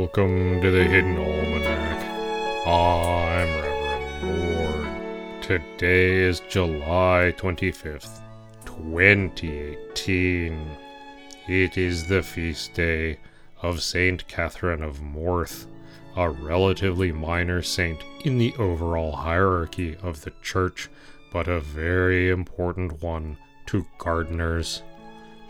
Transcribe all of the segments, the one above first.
Welcome to the Hidden Almanac. I'm Reverend Mord. Today is July 25th, 2018. It is the feast day of Saint Catherine of Morth, a relatively minor saint in the overall hierarchy of the church, but a very important one to gardeners.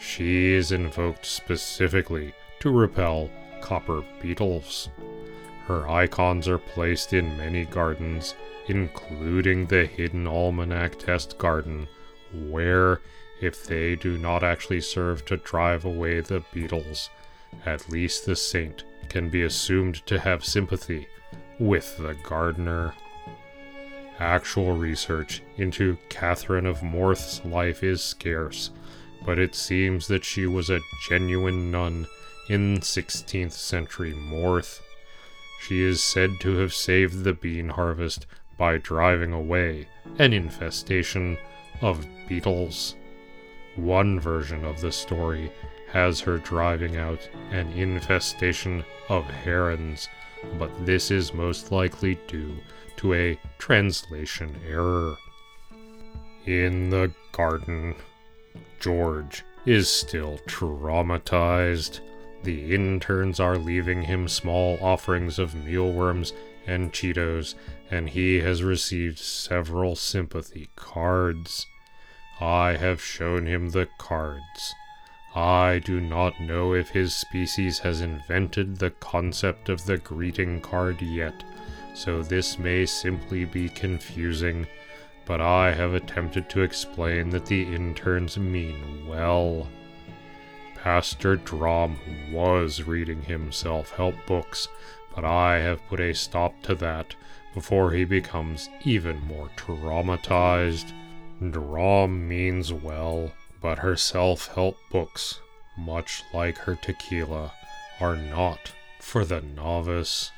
She is invoked specifically to repel copper beetles. Her icons are placed in many gardens, including the Hidden Almanac Test Garden, where, if they do not actually serve to drive away the beetles, at least the saint can be assumed to have sympathy with the gardener. Actual research into Catherine of Morth's life is scarce, but it seems that she was a genuine nun in 16th century Morth. She is said to have saved the bean harvest by driving away an infestation of beetles. One version of the story has her driving out an infestation of herons, but this is most likely due to a translation error. In the garden, George is still traumatized. The interns are leaving him small offerings of mealworms and Cheetos, and he has received several sympathy cards. I have shown him the cards. I do not know if his species has invented the concept of the greeting card yet, so this may simply be confusing, but I have attempted to explain that the interns mean well. Pastor Drom was reading him self help books, but I have put a stop to that before he becomes even more traumatized. Drom means well, but her self help books, much like her tequila, are not for the novice.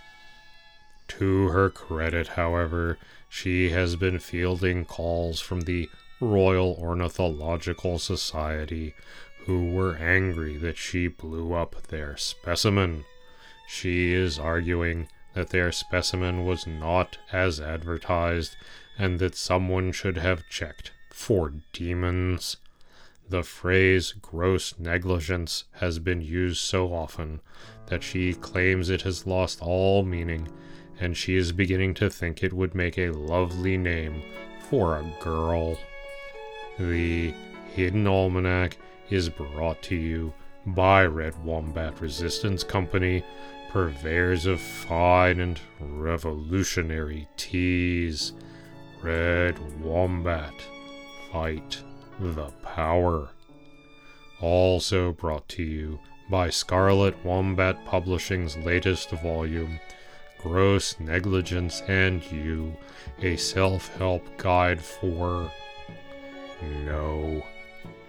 To her credit, however, she has been fielding calls from the Royal Ornithological Society who were angry that she blew up their specimen. She is arguing that their specimen was not as advertised and that someone should have checked for demons. The phrase gross negligence has been used so often that she claims it has lost all meaning, and she is beginning to think it would make a lovely name for a girl. The Hidden Almanac is brought to you by Red Wombat Resistance Company, purveyors of fine and revolutionary teas. Red Wombat, fight the power. Also brought to you by Scarlet Wombat Publishing's latest volume, Gross Negligence and You, a self help guide for. No.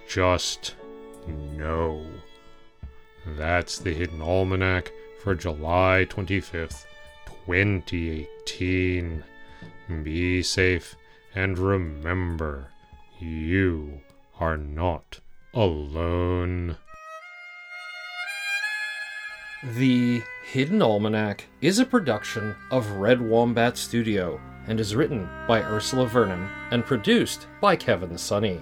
Just no. That's the Hidden Almanac for July 25th, 2018. Be safe and remember, you are not alone. The Hidden Almanac is a production of Red Wombat Studio and is written by Ursula Vernon and produced by Kevin Sonney.